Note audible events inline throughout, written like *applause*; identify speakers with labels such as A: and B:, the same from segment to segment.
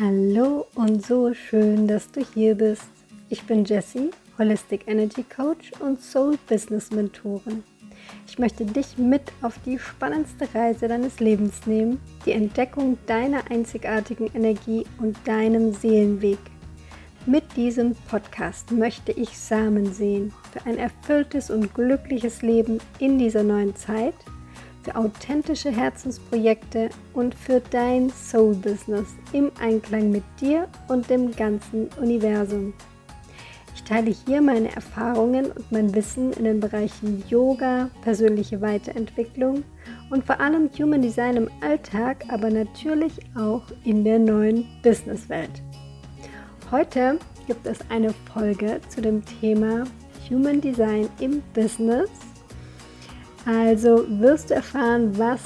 A: Hallo und so schön, dass du hier bist. Ich bin Jessie, Holistic Energy Coach und Soul Business Mentorin. Ich möchte dich mit auf die spannendste Reise deines Lebens nehmen, die Entdeckung deiner einzigartigen Energie und deinem Seelenweg. Mit diesem Podcast möchte ich Samen sehen für ein erfülltes und glückliches Leben in dieser neuen Zeit – für authentische Herzensprojekte und für dein Soul-Business im Einklang mit dir und dem ganzen Universum. Ich teile hier meine Erfahrungen und mein Wissen in den Bereichen Yoga, persönliche Weiterentwicklung und vor allem Human Design im Alltag, aber natürlich auch in der neuen Businesswelt. Heute gibt es eine Folge zu dem Thema Human Design im Business also wirst du erfahren, was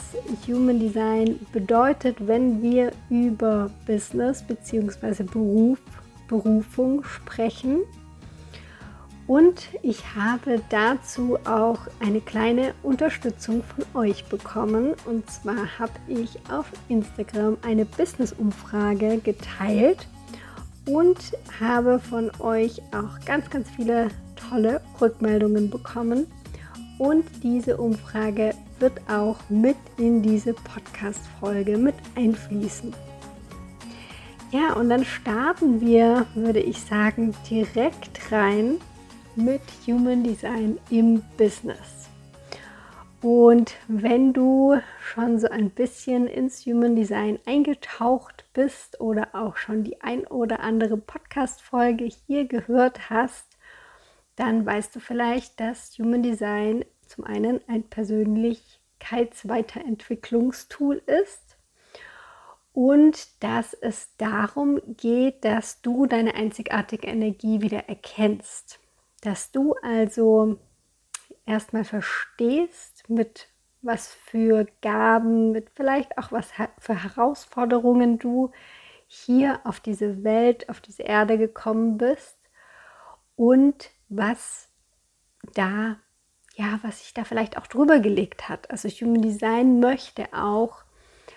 A: Human Design bedeutet, wenn wir über Business bzw. Beruf, Berufung sprechen. Und ich habe dazu auch eine kleine Unterstützung von euch bekommen. Und zwar habe ich auf Instagram eine Business-Umfrage geteilt und habe von euch auch ganz, ganz viele tolle Rückmeldungen bekommen und diese Umfrage wird auch mit in diese Podcast-Folge mit einfließen. Ja, und dann starten wir, würde ich sagen, direkt rein mit Human Design im Business. Und wenn du schon so ein bisschen ins Human Design eingetaucht bist oder auch schon die ein oder andere Podcast-Folge hier gehört hast, dann weißt du vielleicht, dass Human Design zum einen ein Persönlichkeitsweiterentwicklungstool ist und dass es darum geht, dass du deine einzigartige Energie wieder erkennst. Dass du also erstmal verstehst, mit was für Gaben, mit vielleicht auch was für Herausforderungen du hier auf diese Welt, auf diese Erde gekommen bist und was da ja, was sich da vielleicht auch drüber gelegt hat. Also Human Design möchte auch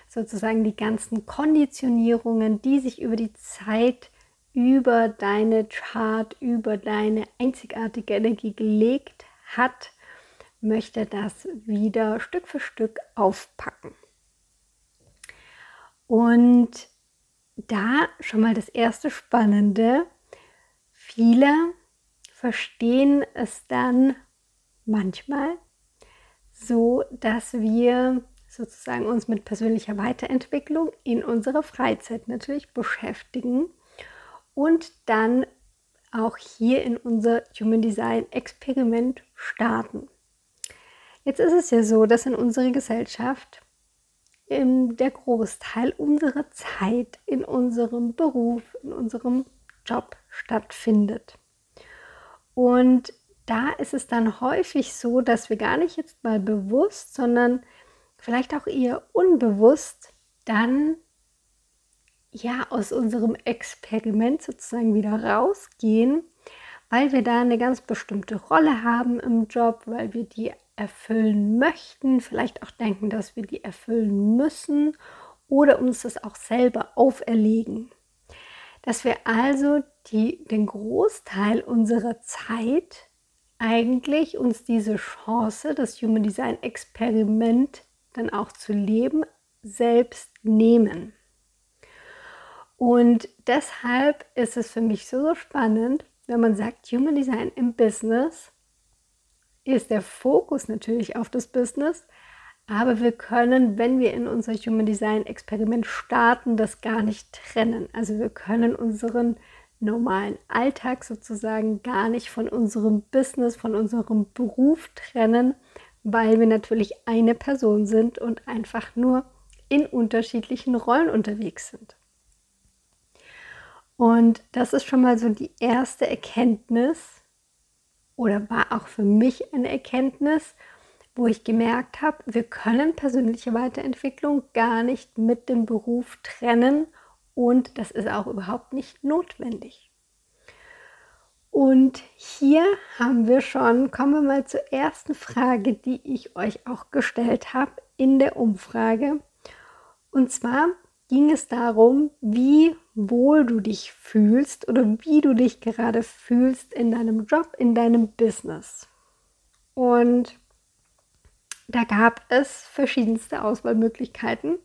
A: sozusagen die ganzen Konditionierungen, die sich über die Zeit über deine Chart, über deine einzigartige Energie gelegt hat, möchte das wieder Stück für Stück aufpacken. Und da schon mal das erste Spannende. Viele verstehen es dann manchmal so, dass wir sozusagen uns mit persönlicher Weiterentwicklung in unserer Freizeit natürlich beschäftigen und dann auch hier in unser Human Design Experiment starten. Jetzt ist es ja so, dass in unserer Gesellschaft der Großteil unserer Zeit in unserem Beruf, in unserem Job stattfindet. Und da ist es dann häufig so, dass wir gar nicht jetzt mal bewusst, sondern vielleicht auch eher unbewusst dann ja aus unserem Experiment sozusagen wieder rausgehen, weil wir da eine ganz bestimmte Rolle haben im Job, weil wir die erfüllen möchten, vielleicht auch denken, dass wir die erfüllen müssen oder uns das auch selber auferlegen. Dass wir also die, den Großteil unserer Zeit eigentlich uns diese Chance, das Human Design Experiment dann auch zu leben, selbst nehmen. Und deshalb ist es für mich so, so spannend, wenn man sagt, Human Design im Business ist der Fokus natürlich auf das Business, aber wir können, wenn wir in unser Human Design Experiment starten, das gar nicht trennen. Also wir können unseren normalen Alltag sozusagen gar nicht von unserem Business, von unserem Beruf trennen, weil wir natürlich eine Person sind und einfach nur in unterschiedlichen Rollen unterwegs sind. Und das ist schon mal so die erste Erkenntnis oder war auch für mich eine Erkenntnis, wo ich gemerkt habe, wir können persönliche Weiterentwicklung gar nicht mit dem Beruf trennen und das ist auch überhaupt nicht notwendig. Und hier haben wir schon, kommen wir mal zur ersten Frage, die ich euch auch gestellt habe in der Umfrage. Und zwar ging es darum, wie wohl du dich fühlst oder wie du dich gerade fühlst in deinem Job, in deinem Business. Und da gab es verschiedenste Auswahlmöglichkeiten.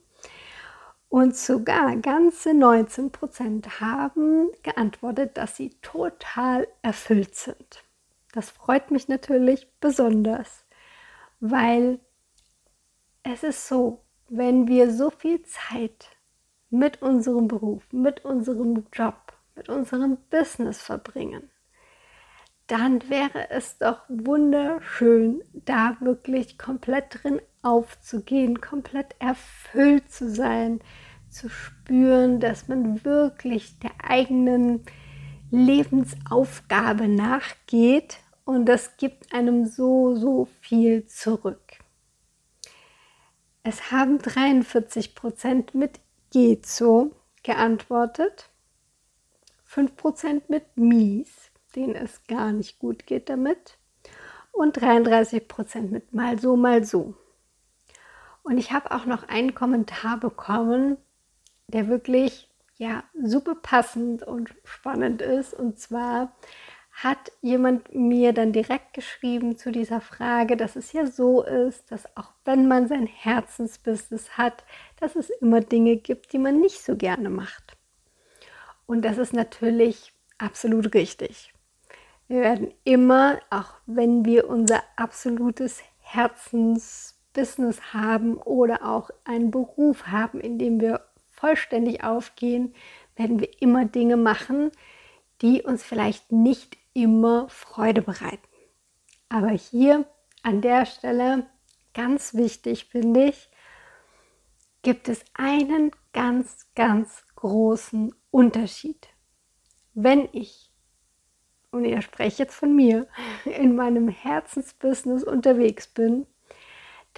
A: Und sogar ganze 19 Prozent haben geantwortet, dass sie total erfüllt sind. Das freut mich natürlich besonders, weil es ist so, wenn wir so viel Zeit mit unserem Beruf, mit unserem Job, mit unserem Business verbringen, dann wäre es doch wunderschön, da wirklich komplett drin aufzugehen, komplett erfüllt zu sein, zu spüren, dass man wirklich der eigenen Lebensaufgabe nachgeht und das gibt einem so, so viel zurück. Es haben 43 Prozent mit geht so geantwortet, 5 Prozent mit mies, denen es gar nicht gut geht damit und 33 Prozent mit mal so, mal so. Und ich habe auch noch einen Kommentar bekommen, der wirklich ja super passend und spannend ist. Und zwar hat jemand mir dann direkt geschrieben zu dieser Frage, dass es ja so ist, dass auch wenn man sein Herzensbusiness hat, dass es immer Dinge gibt, die man nicht so gerne macht. Und das ist natürlich absolut richtig. Wir werden immer, auch wenn wir unser absolutes Herzensbusiness haben oder auch einen Beruf haben, in dem wir vollständig aufgehen, werden wir immer Dinge machen, die uns vielleicht nicht immer Freude bereiten. Aber hier an der Stelle, ganz wichtig finde ich, gibt es einen ganz, ganz großen Unterschied. Wenn ich, und ich spreche jetzt von mir, *laughs* in meinem Herzensbusiness unterwegs bin,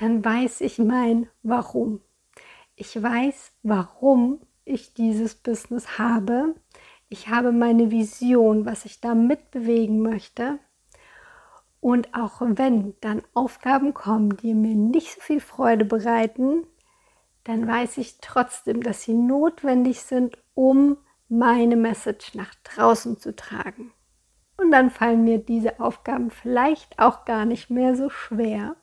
A: dann weiß ich mein Warum. Ich weiß, warum ich dieses Business habe ich habe meine Vision, was ich da mitbewegen möchte. Und auch wenn dann Aufgaben kommen, die mir nicht so viel Freude bereiten, dann weiß ich trotzdem, dass sie notwendig sind, um meine Message nach draußen zu tragen. Und dann fallen mir diese Aufgaben vielleicht auch gar nicht mehr so schwer.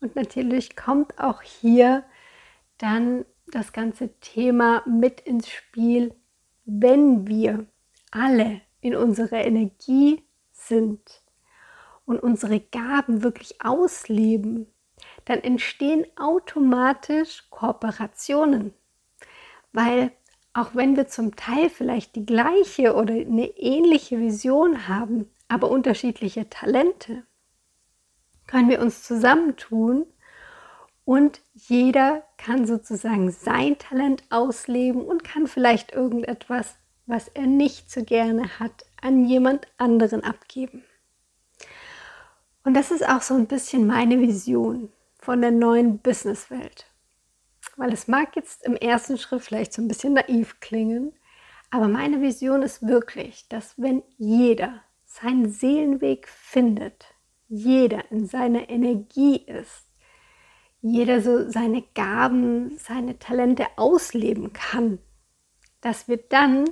A: Und natürlich kommt auch hier dann das ganze Thema mit ins Spiel, wenn wir alle in unserer Energie sind und unsere Gaben wirklich ausleben, dann entstehen automatisch Kooperationen. Weil auch wenn wir zum Teil vielleicht die gleiche oder eine ähnliche Vision haben, aber unterschiedliche Talente, können wir uns zusammentun und jeder kann sozusagen sein Talent ausleben und kann vielleicht irgendetwas, was er nicht so gerne hat, an jemand anderen abgeben. Und das ist auch so ein bisschen meine Vision von der neuen Businesswelt. Weil es mag jetzt im ersten Schritt vielleicht so ein bisschen naiv klingen, aber meine Vision ist wirklich, dass wenn jeder seinen Seelenweg findet, jeder in seiner Energie ist, jeder so seine Gaben, seine Talente ausleben kann, dass wir dann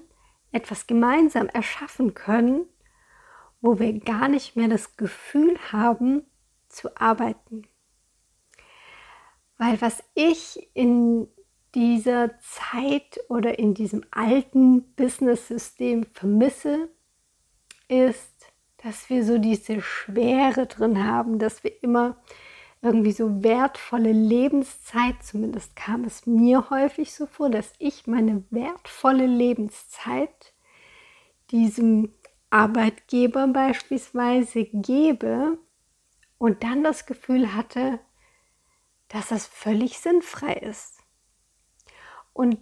A: etwas gemeinsam erschaffen können, wo wir gar nicht mehr das Gefühl haben zu arbeiten. Weil was ich in dieser Zeit oder in diesem alten Business-System vermisse, ist, dass wir so diese Schwere drin haben, dass wir immer irgendwie so wertvolle Lebenszeit, zumindest kam es mir häufig so vor, dass ich meine wertvolle Lebenszeit diesem Arbeitgeber beispielsweise gebe und dann das Gefühl hatte, dass das völlig sinnfrei ist. Und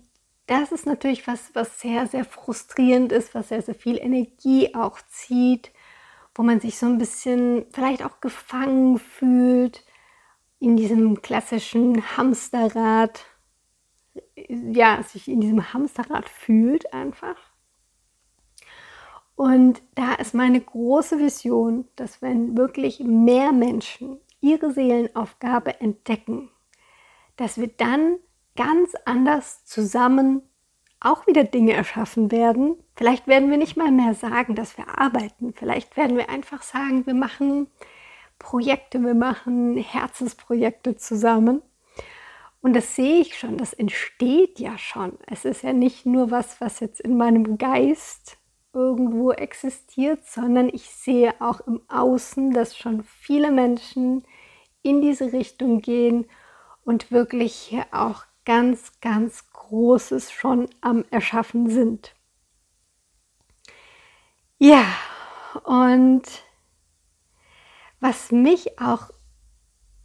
A: das ist natürlich was, was sehr, sehr frustrierend ist, was sehr, sehr viel Energie auch zieht, wo man sich so ein bisschen vielleicht auch gefangen fühlt, in diesem klassischen Hamsterrad, ja, sich in diesem Hamsterrad fühlt einfach. Und da ist meine große Vision, dass wenn wirklich mehr Menschen ihre Seelenaufgabe entdecken, dass wir dann ganz anders zusammen auch wieder Dinge erschaffen werden. Vielleicht werden wir nicht mal mehr sagen, dass wir arbeiten. Vielleicht werden wir einfach sagen, wir machen Projekte, wir machen Herzensprojekte zusammen. Und das sehe ich schon, das entsteht ja schon. Es ist ja nicht nur was, was jetzt in meinem Geist irgendwo existiert, sondern ich sehe auch im Außen, dass schon viele Menschen in diese Richtung gehen und wirklich hier auch ganz, ganz Großes schon am Erschaffen sind. Ja, und was mich auch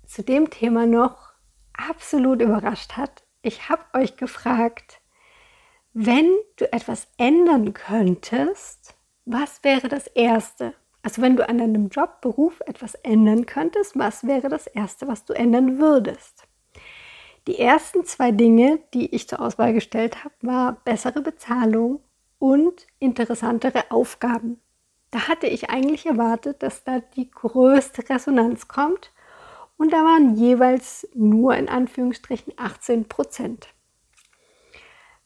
A: zu dem Thema noch absolut überrascht hat, ich habe euch gefragt, wenn du etwas ändern könntest, was wäre das Erste? Also wenn du an deinem Job, Beruf etwas ändern könntest, was wäre das Erste, was du ändern würdest? Die ersten zwei Dinge, die ich zur Auswahl gestellt habe, war bessere Bezahlung und interessantere Aufgaben. Da hatte ich eigentlich erwartet, dass da die größte Resonanz kommt und da waren jeweils nur in Anführungsstrichen 18 Prozent.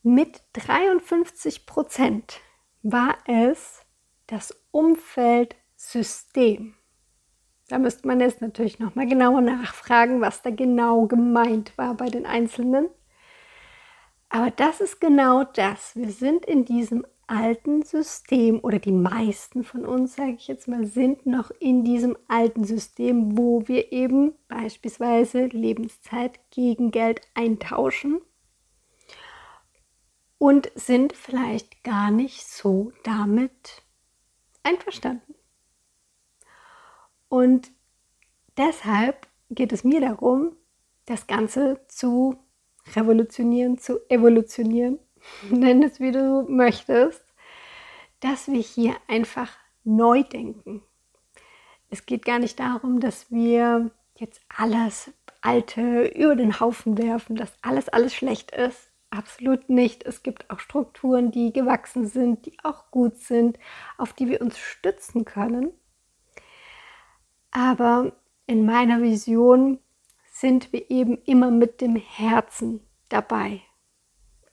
A: Mit 53 Prozent war es das Umfeldsystem. Da müsste man jetzt natürlich nochmal genauer nachfragen, was da genau gemeint war bei den Einzelnen. Aber das ist genau das. Wir sind in diesem alten System oder die meisten von uns, sage ich jetzt mal, sind noch in diesem alten System, wo wir eben beispielsweise Lebenszeit gegen Geld eintauschen und sind vielleicht gar nicht so damit einverstanden. Und deshalb geht es mir darum, das Ganze zu revolutionieren, zu evolutionieren, *laughs* nenn es wie du möchtest, dass wir hier einfach neu denken. Es geht gar nicht darum, dass wir jetzt alles Alte über den Haufen werfen, dass alles, alles schlecht ist. Absolut nicht. Es gibt auch Strukturen, die gewachsen sind, die auch gut sind, auf die wir uns stützen können. Aber in meiner Vision sind wir eben immer mit dem Herzen dabei.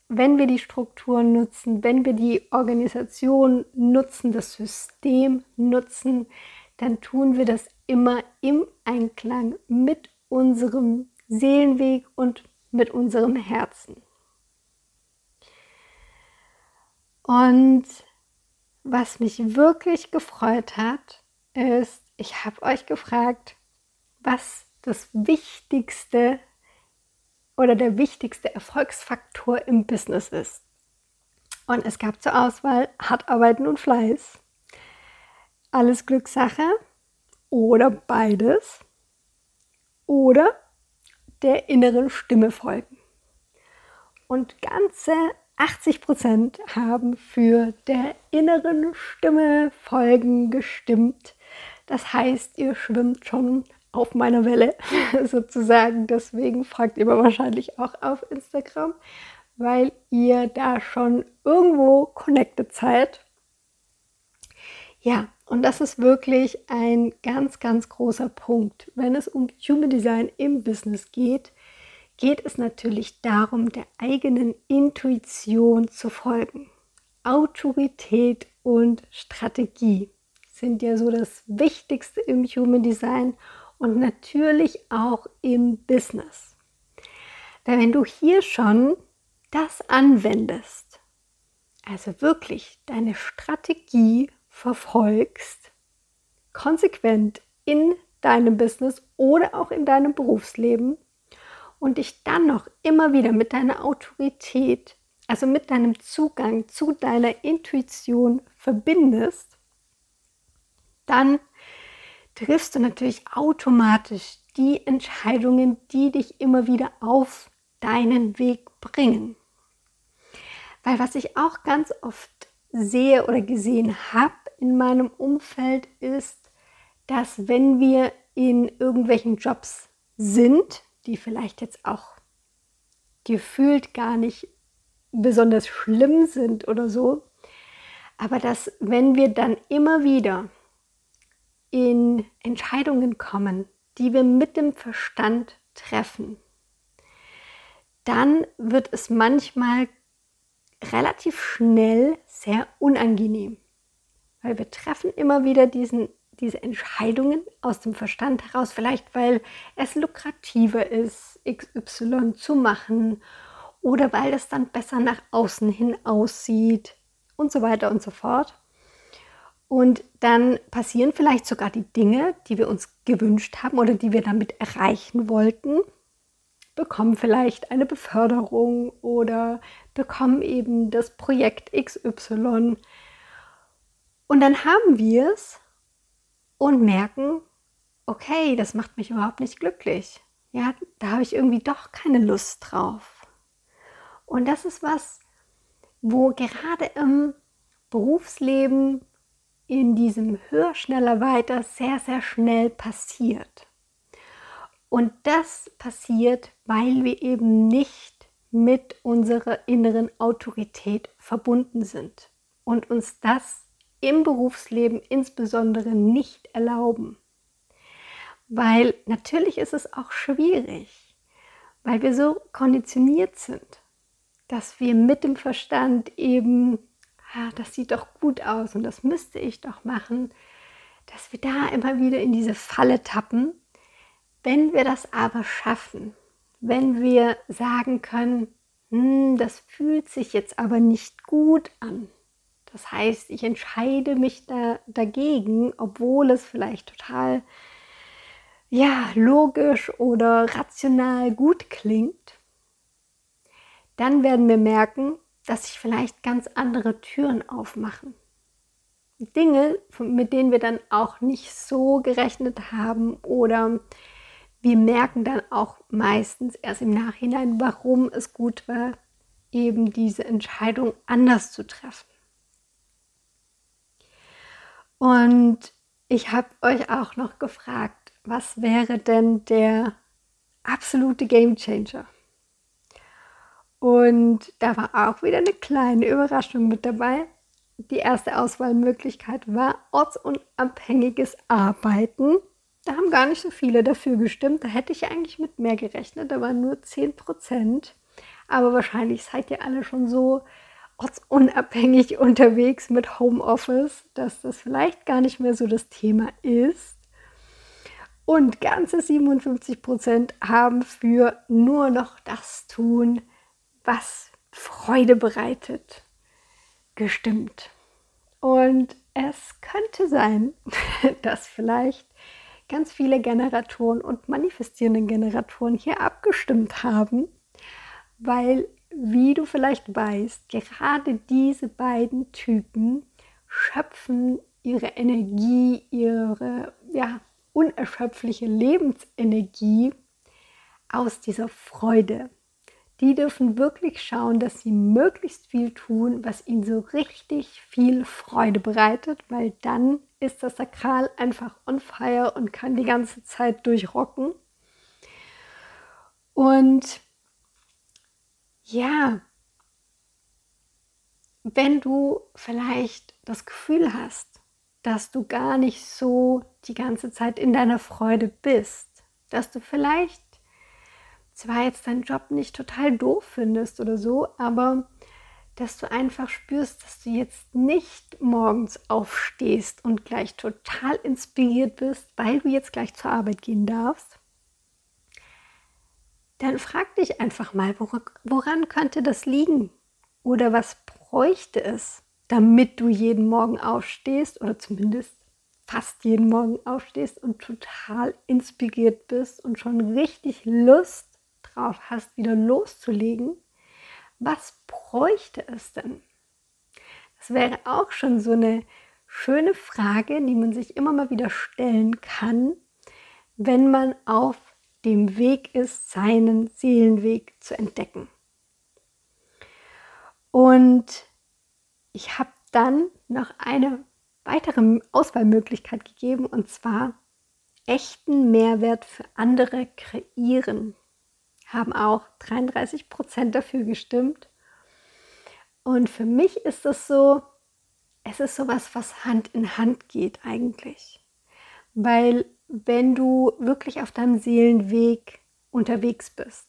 A: Wenn wir die Strukturen nutzen, wenn wir die Organisation nutzen, das System nutzen, dann tun wir das immer im Einklang mit unserem Seelenweg und mit unserem Herzen. Und was mich wirklich gefreut hat, ist, ich habe euch gefragt, was das wichtigste oder der wichtigste Erfolgsfaktor im Business ist. Und es gab zur Auswahl hart arbeiten und Fleiß, alles Glückssache oder beides oder der inneren Stimme folgen. Und ganze 80 Prozent haben für der inneren Stimme folgen gestimmt. Das heißt, ihr schwimmt schon auf meiner Welle *laughs* sozusagen. Deswegen fragt ihr mir wahrscheinlich auch auf Instagram, weil ihr da schon irgendwo connected seid. Ja, und das ist wirklich ein ganz, ganz großer Punkt. Wenn es um Human Design im Business geht, geht es natürlich darum, der eigenen Intuition zu folgen. Autorität und Strategie sind ja so das Wichtigste im Human Design und natürlich auch im Business. Denn wenn du hier schon das anwendest, also wirklich deine Strategie verfolgst, konsequent in deinem Business oder auch in deinem Berufsleben und dich dann noch immer wieder mit deiner Autorität, also mit deinem Zugang zu deiner Intuition verbindest, dann triffst du natürlich automatisch die Entscheidungen, die dich immer wieder auf deinen Weg bringen. Weil was ich auch ganz oft sehe oder gesehen habe in meinem Umfeld ist, dass wenn wir in irgendwelchen Jobs sind, die vielleicht jetzt auch gefühlt gar nicht besonders schlimm sind oder so, aber dass wenn wir dann immer wieder in Entscheidungen kommen, die wir mit dem Verstand treffen, dann wird es manchmal relativ schnell sehr unangenehm, weil wir treffen immer wieder diesen, diese Entscheidungen aus dem Verstand heraus, vielleicht weil es lukrativer ist, XY zu machen oder weil es dann besser nach außen hin aussieht und so weiter und so fort. Und dann passieren vielleicht sogar die Dinge, die wir uns gewünscht haben oder die wir damit erreichen wollten, bekommen vielleicht eine Beförderung oder bekommen eben das Projekt XY. Und dann haben wir es und merken, okay, das macht mich überhaupt nicht glücklich. Ja, da habe ich irgendwie doch keine Lust drauf. Und das ist was, wo gerade im Berufsleben in diesem höher, schneller, weiter sehr, sehr schnell passiert. Und das passiert, weil wir eben nicht mit unserer inneren Autorität verbunden sind und uns das im Berufsleben insbesondere nicht erlauben. Weil natürlich ist es auch schwierig, weil wir so konditioniert sind, dass wir mit dem Verstand eben ah, das sieht doch gut aus und das müsste ich doch machen, dass wir da immer wieder in diese Falle tappen. Wenn wir das aber schaffen, wenn wir sagen können, hm, das fühlt sich jetzt aber nicht gut an. Das heißt, ich entscheide mich da dagegen, obwohl es vielleicht total ja, logisch oder rational gut klingt. Dann werden wir merken, dass sich vielleicht ganz andere Türen aufmachen. Dinge, mit denen wir dann auch nicht so gerechnet haben oder wir merken dann auch meistens erst im Nachhinein, warum es gut war, eben diese Entscheidung anders zu treffen. Und ich habe euch auch noch gefragt, was wäre denn der absolute Game Changer? Und da war auch wieder eine kleine Überraschung mit dabei. Die erste Auswahlmöglichkeit war ortsunabhängiges Arbeiten. Da haben gar nicht so viele dafür gestimmt. Da hätte ich eigentlich mit mehr gerechnet. Da waren nur 10 Prozent. Aber wahrscheinlich seid ihr alle schon so ortsunabhängig *laughs* unterwegs mit Homeoffice, dass das vielleicht gar nicht mehr so das Thema ist. Und ganze 57 Prozent haben für nur noch das tun, was Freude bereitet, gestimmt. Und es könnte sein, *laughs* dass vielleicht ganz viele Generatoren und manifestierende Generatoren hier abgestimmt haben, weil, wie du vielleicht weißt, gerade diese beiden Typen schöpfen ihre Energie, ihre ja, unerschöpfliche Lebensenergie aus dieser Freude, die dürfen wirklich schauen, dass sie möglichst viel tun, was ihnen so richtig viel Freude bereitet, weil dann ist das Sakral einfach on fire und kann die ganze Zeit durchrocken. Und ja, wenn du vielleicht das Gefühl hast, dass du gar nicht so die ganze Zeit in deiner Freude bist, dass du vielleicht zwar jetzt deinen Job nicht total doof findest oder so, aber dass du einfach spürst, dass du jetzt nicht morgens aufstehst und gleich total inspiriert bist, weil du jetzt gleich zur Arbeit gehen darfst, dann frag dich einfach mal, woran könnte das liegen? Oder was bräuchte es, damit du jeden Morgen aufstehst oder zumindest fast jeden Morgen aufstehst und total inspiriert bist und schon richtig Lust drauf hast, wieder loszulegen, was bräuchte es denn? Das wäre auch schon so eine schöne Frage, die man sich immer mal wieder stellen kann, wenn man auf dem Weg ist, seinen Seelenweg zu entdecken. Und ich habe dann noch eine weitere Auswahlmöglichkeit gegeben, und zwar echten Mehrwert für andere kreieren haben auch 33 Prozent dafür gestimmt. Und für mich ist es so, es ist sowas, was Hand in Hand geht eigentlich. Weil wenn du wirklich auf deinem Seelenweg unterwegs bist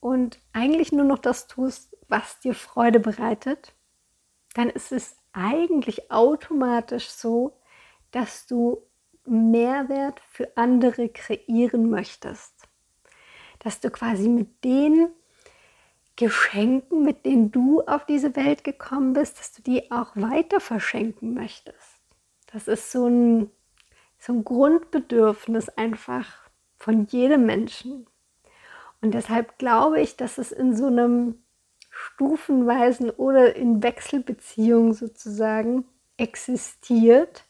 A: und eigentlich nur noch das tust, was dir Freude bereitet, dann ist es eigentlich automatisch so, dass du Mehrwert für andere kreieren möchtest. Dass du quasi mit den Geschenken, mit denen du auf diese Welt gekommen bist, dass du die auch weiter verschenken möchtest. Das ist so ein, so ein Grundbedürfnis einfach von jedem Menschen. Und deshalb glaube ich, dass es in so einem stufenweisen oder in Wechselbeziehungen sozusagen existiert,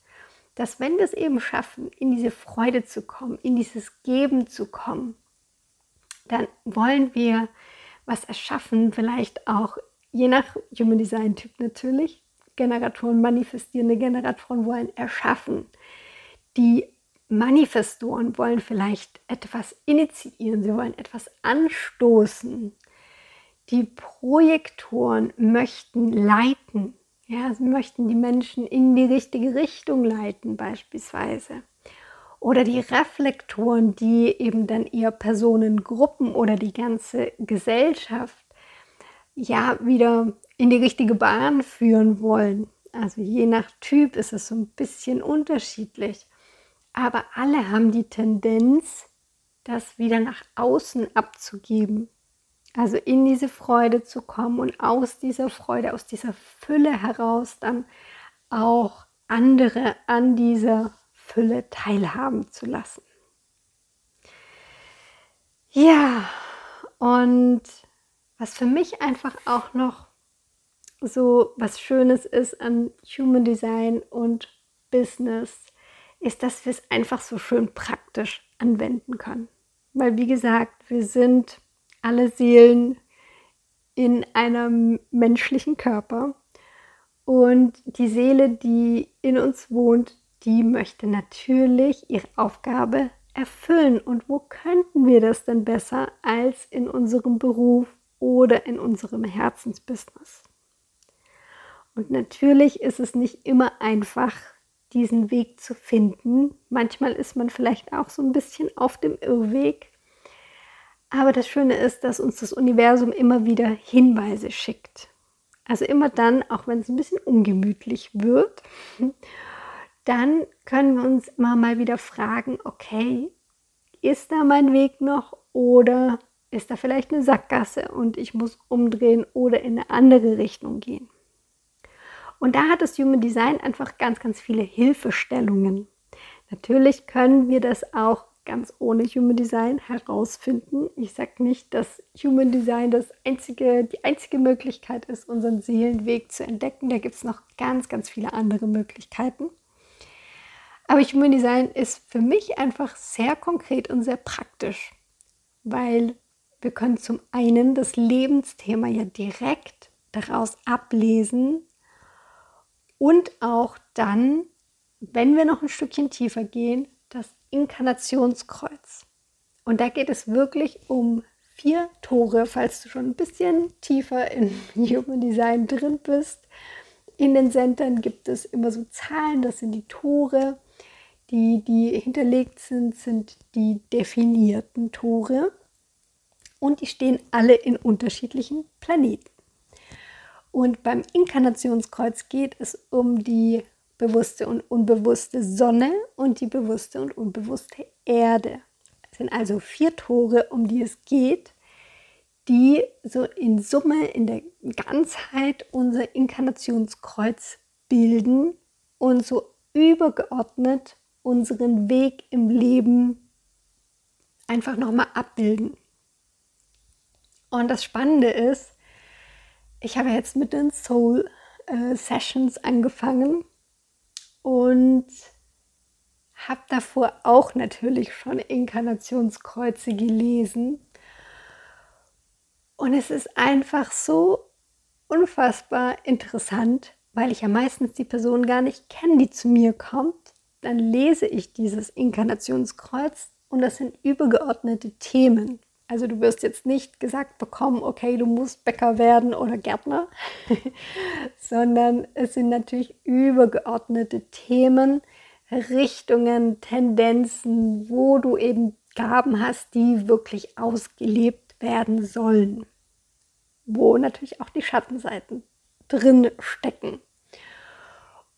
A: dass wenn wir es eben schaffen, in diese Freude zu kommen, in dieses Geben zu kommen, dann wollen wir was erschaffen, vielleicht auch je nach Human Design Typ natürlich. Generatoren, manifestierende Generatoren wollen erschaffen. Die Manifestoren wollen vielleicht etwas initiieren, sie wollen etwas anstoßen. Die Projektoren möchten leiten. Ja, sie möchten die Menschen in die richtige Richtung leiten beispielsweise. Oder die Reflektoren, die eben dann eher Personengruppen oder die ganze Gesellschaft ja wieder in die richtige Bahn führen wollen. Also je nach Typ ist es so ein bisschen unterschiedlich. Aber alle haben die Tendenz, das wieder nach außen abzugeben. Also in diese Freude zu kommen und aus dieser Freude, aus dieser Fülle heraus dann auch andere an dieser Fülle teilhaben zu lassen. Ja, und was für mich einfach auch noch so was Schönes ist an Human Design und Business, ist, dass wir es einfach so schön praktisch anwenden können. Weil, wie gesagt, wir sind alle Seelen in einem menschlichen Körper. Und die Seele, die in uns wohnt, die möchte natürlich ihre Aufgabe erfüllen. Und wo könnten wir das denn besser als in unserem Beruf oder in unserem Herzensbusiness? Und natürlich ist es nicht immer einfach, diesen Weg zu finden. Manchmal ist man vielleicht auch so ein bisschen auf dem Irrweg. Aber das Schöne ist, dass uns das Universum immer wieder Hinweise schickt. Also immer dann, auch wenn es ein bisschen ungemütlich wird, dann können wir uns immer mal wieder fragen, okay, ist da mein Weg noch oder ist da vielleicht eine Sackgasse und ich muss umdrehen oder in eine andere Richtung gehen? Und da hat das Human Design einfach ganz, ganz viele Hilfestellungen. Natürlich können wir das auch ganz ohne Human Design herausfinden. Ich sage nicht, dass Human Design das einzige, die einzige Möglichkeit ist, unseren Seelenweg zu entdecken. Da gibt es noch ganz, ganz viele andere Möglichkeiten. Aber Human Design ist für mich einfach sehr konkret und sehr praktisch, weil wir können zum einen das Lebensthema ja direkt daraus ablesen, und auch dann, wenn wir noch ein Stückchen tiefer gehen, das Inkarnationskreuz. Und da geht es wirklich um vier Tore, falls du schon ein bisschen tiefer in *laughs* Human Design drin bist. In den Centern gibt es immer so Zahlen, das sind die Tore. Die, die hinterlegt sind, sind die definierten Tore. Und die stehen alle in unterschiedlichen Planeten. Und beim Inkarnationskreuz geht es um die bewusste und unbewusste Sonne und die bewusste und unbewusste Erde. Es sind also vier Tore, um die es geht, die so in Summe, in der Ganzheit unser Inkarnationskreuz bilden und so übergeordnet unseren Weg im Leben einfach nochmal abbilden. Und das Spannende ist, ich habe jetzt mit den Soul äh, Sessions angefangen und habe davor auch natürlich schon Inkarnationskreuze gelesen. Und es ist einfach so unfassbar interessant, weil ich ja meistens die Person gar nicht kenne, die zu mir kommt. Dann lese ich dieses Inkarnationskreuz und das sind übergeordnete Themen. Also du wirst jetzt nicht gesagt bekommen, okay, du musst Bäcker werden oder Gärtner, *laughs* sondern es sind natürlich übergeordnete Themen, Richtungen, Tendenzen, wo du eben Gaben hast, die wirklich ausgelebt werden sollen, wo natürlich auch die Schattenseiten drin stecken.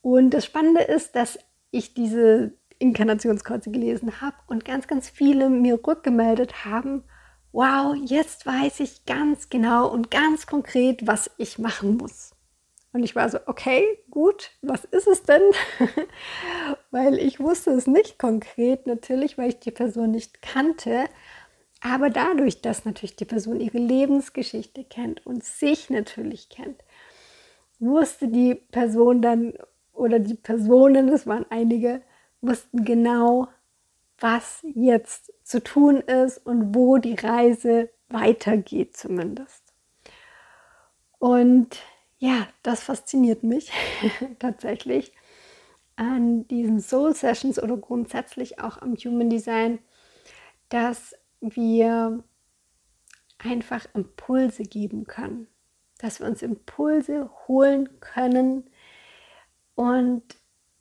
A: Und das Spannende ist, dass ich diese Inkarnationskreuze gelesen habe und ganz, ganz viele mir rückgemeldet haben, wow, jetzt weiß ich ganz genau und ganz konkret, was ich machen muss. Und ich war so, okay, gut, was ist es denn? *laughs* weil ich wusste es nicht konkret, natürlich, weil ich die Person nicht kannte. Aber dadurch, dass natürlich die Person ihre Lebensgeschichte kennt und sich natürlich kennt, wusste die Person dann oder die Personen, das waren einige, wussten genau, was jetzt zu tun ist und wo die Reise weitergeht zumindest. Und ja, das fasziniert mich *laughs* tatsächlich an diesen Soul Sessions oder grundsätzlich auch am Human Design, dass wir einfach Impulse geben können, dass wir uns Impulse holen können und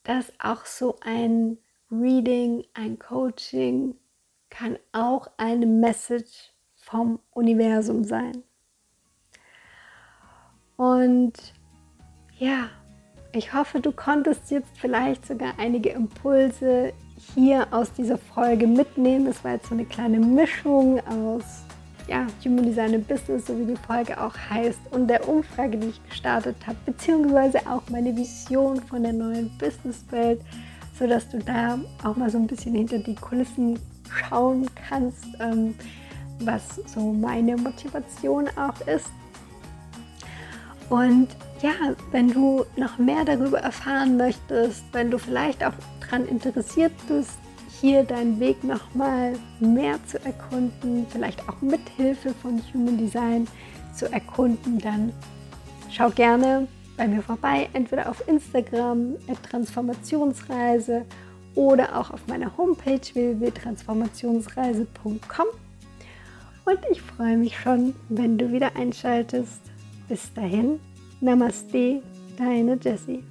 A: dass auch so ein Reading, ein Coaching kann auch eine Message vom Universum sein. Und ja, ich hoffe, du konntest jetzt vielleicht sogar einige Impulse hier aus dieser Folge mitnehmen. Es war jetzt so eine kleine Mischung aus ja, Human Design and Business, so wie die Folge auch heißt, und der Umfrage, die ich gestartet habe, beziehungsweise auch meine Vision von der neuen Businesswelt, sodass du da auch mal so ein bisschen hinter die Kulissen schauen kannst, ähm, was so meine Motivation auch ist. Und ja, wenn du noch mehr darüber erfahren möchtest, wenn du vielleicht auch daran interessiert bist, hier deinen Weg nochmal mehr zu erkunden, vielleicht auch mit Hilfe von Human Design zu erkunden, dann schau gerne bei mir vorbei, entweder auf Instagram Transformationsreise oder auch auf meiner Homepage www.transformationsreise.com. Und ich freue mich schon, wenn du wieder einschaltest. Bis dahin, Namaste, deine Jessie.